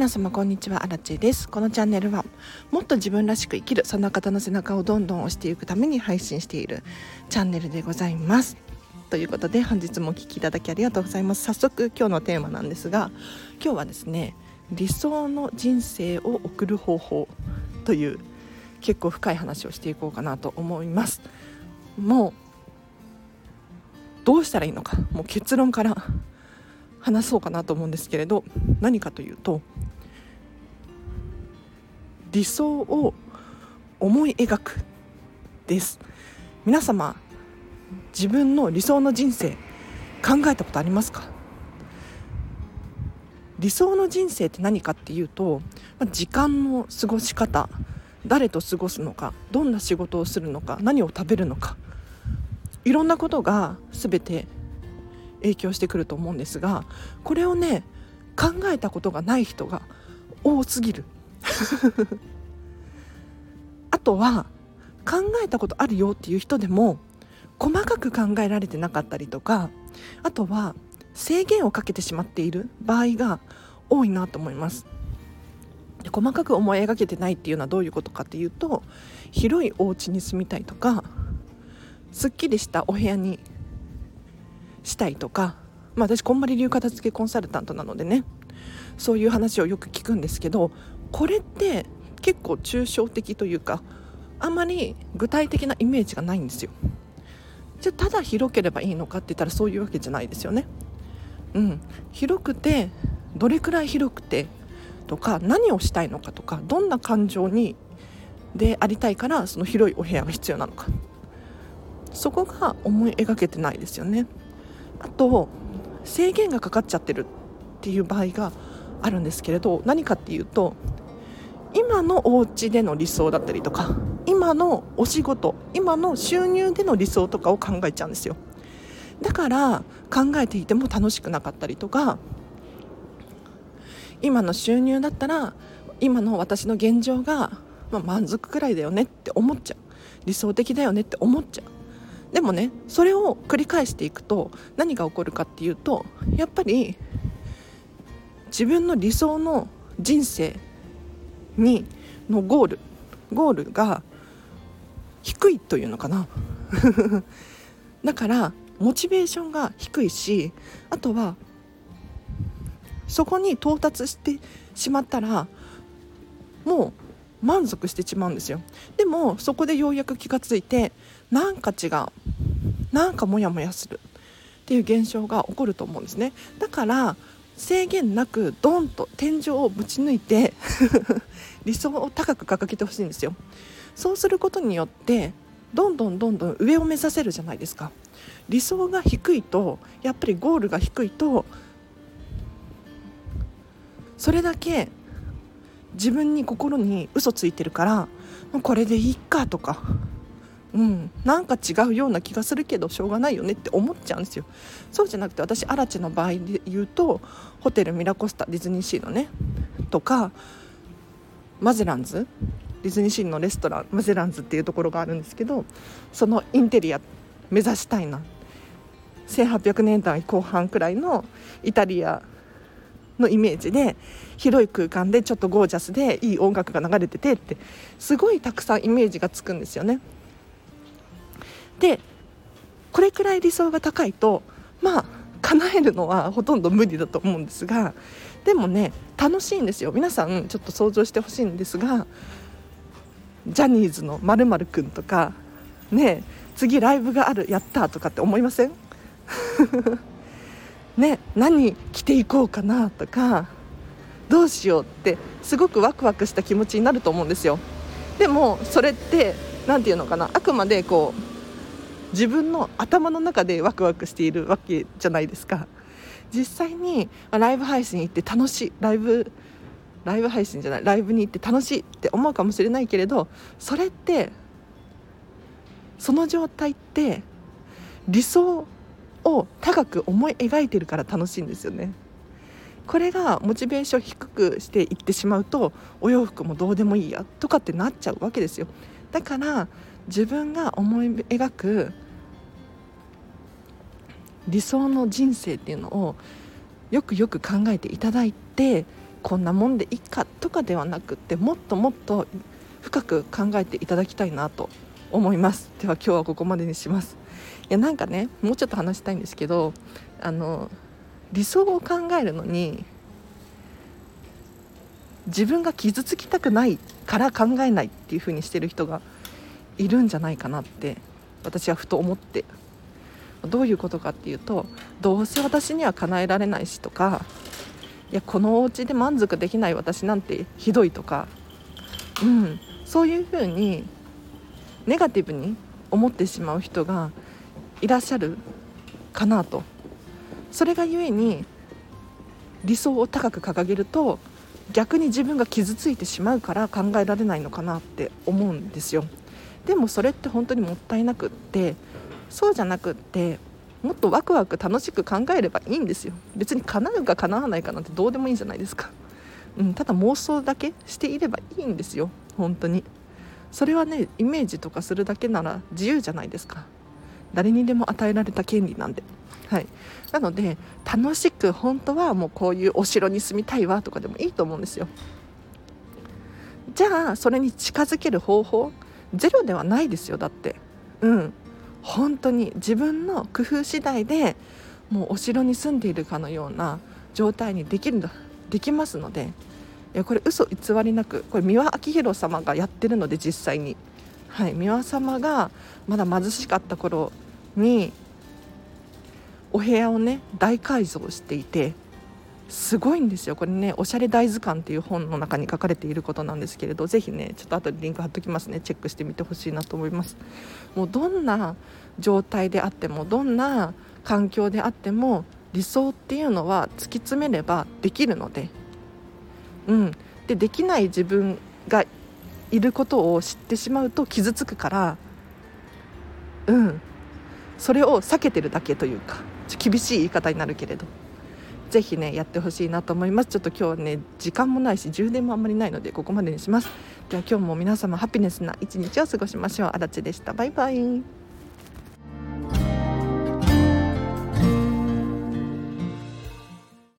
皆様こんにちは。アラチです。このチャンネルはもっと自分らしく生きるそんな方の背中をどんどん押していくために配信しているチャンネルでございます。ということで本日もお聴きいただきありがとうございます。早速今日のテーマなんですが今日はですね理想の人生を送る方法という結構深い話をしていこうかなと思います。もうどうしたらいいのかもう結論から話そうかなと思うんですけれど何かというと理想を思い描くです。皆様自分の理想の人生考えたことありますか？理想の人生って何かっていうと時間の過ごし方誰と過ごすのかどんな仕事をするのか何を食べるのかいろんなことが全て影響してくると思うんですがこれをね考えたことがない人が多すぎる。あとは考えたことあるよっていう人でも細かく考えられてなかったりとかあとは制限をかけてしまっている場合が多いなと思います。細かく思い描けてないっていうのはどういうことかっていうと広いお家に住みたいとかすっきりしたお部屋にしたいとか、まあ、私こんまり流片付けコンサルタントなのでねそういう話をよく聞くんですけどこれって結構抽象的というかあんまり具体的なイメージがないんですよ。じゃあただ広ければいいのかって言ったらそういうわけじゃないですよね。うん。広くてどれくらい広くてとか何をしたいのかとかどんな感情にでありたいからその広いお部屋が必要なのか。そこが思い描けてないですよね。あと制限がかかっちゃってるっていう場合があるんですけれど何かっていうと今のお家での理想だったりとか今のお仕事今の収入での理想とかを考えちゃうんですよ。だから考えていても楽しくなかったりとか今の収入だったら今の私の現状が、まあ、満足くらいだよねって思っちゃう。理想的だよねって思っちゃう。でもねそれを繰り返していくと何が起こるかっていうとやっぱり自分の理想の人生にのゴールゴールが低いというのかな。だからモチベーションが低いしあとはそこに到達してしまったらもう満足してしまうんですよ。でもそこでようやく気がついてなんか違うなんかモヤモヤするっていう現象が起こると思うんですね。だから制限なくドンと天井をぶち抜いて理想を高く掲げてほしいんですよ。そうすることによってどんどんどんどん上を目指せるじゃないですか。理想が低いとやっぱりゴールが低いとそれだけ自分に心に嘘ついてるからこれでいいかとかうん、なんか違うような気がするけどしょうがないよねって思っちゃうんですよ。そうじゃなくて私アラチの場合で言うとホテルミラコスタディズニーシーのねとかマゼランズ？ディズニーシーのレストランマゼランズっていうところがあるんですけどそのインテリア目指したいな1800年代後半くらいのイタリアのイメージで広い空間でちょっとゴージャスでいい音楽が流れててってすごいたくさんイメージがつくんですよね。でこれくらい理想が高いとまあ叶えるのはほとんど無理だと思うんですがでもね楽しいんですよ。皆さんちょっと想像してほしいんですがジャニーズのまるくんとかね次ライブがあるやったとかって思いません？ね何着ていこうかなとかどうしようってすごくワクワクした気持ちになると思うんですよ。でもそれって何て言うのかなあくまでこう自分の頭の中でワクワクしているわけじゃないですか。実際にライブ配信行って楽しいライブライブ配信じゃないライブに行って楽しいって思うかもしれないけれどそれってその状態って理想を高く思い描いてるから楽しいんですよね。これがモチベーション低くしていってしまうとお洋服もどうでもいいやとかってなっちゃうわけですよ。だから自分が思い描く理想の人生っていうのをよくよく考えていただいてこんなもんでいいかとかではなくってもっともっと深く考えていただきたいなと思いますでは今日はここまでにします。いやなんかねもうちょっと話したいんですけどあの理想を考えるのに自分が傷つきたくないから考えないっていう風にしてる人がいるんじゃないかなって私はふと思って。どういうことかっていうとどうせ私には叶えられないしとかいやこのお家で満足できない私なんてひどいとか、うん、そういうふうにネガティブに思ってしまう人がいらっしゃるかなと。それがゆえに理想を高く掲げると逆に自分が傷ついてしまうから考えられないのかなって思うんですよ。でもそれって本当にもったいなくってそうじゃなくってもっとワクワク楽しく考えればいいんですよ。別に叶うか叶わないかなんてどうでもいいじゃないですか、うん、ただ妄想だけしていればいいんですよ。本当に。それはねイメージとかするだけなら自由じゃないですか。誰にでも与えられた権利なんで。はい。なので楽しく本当はもうこういうお城に住みたいわとかでもいいと思うんですよ。じゃあそれに近づける方法？ゼロではないですよだって。うん。本当に自分の工夫次第でもうお城に住んでいるかのような状態にできるできますのでいやこれ嘘偽りなくこれ三輪明宏様がやってるので実際に、はい、三輪様がまだ貧しかった頃にお部屋をね大改造していてすごいんですよ。これね「おしゃれ大図鑑」っていう本の中に書かれていることなんですけれどぜひねちょっと後でリンク貼っときますね。チェックしてみてほしいなと思います。もうどんな状態であってもどんな環境であっても理想っていうのは突き詰めればできるので。うん。でできない自分がいることを知ってしまうと傷つくからうん。それを避けてるだけというか厳しい言い方になるけれど。ぜひねやってほしいなと思います。ちょっと今日はね時間もないし充電もあんまりないのでここまでにします。では今日も皆様ハピネスな一日を過ごしましょう。あらちでした。バイバイ。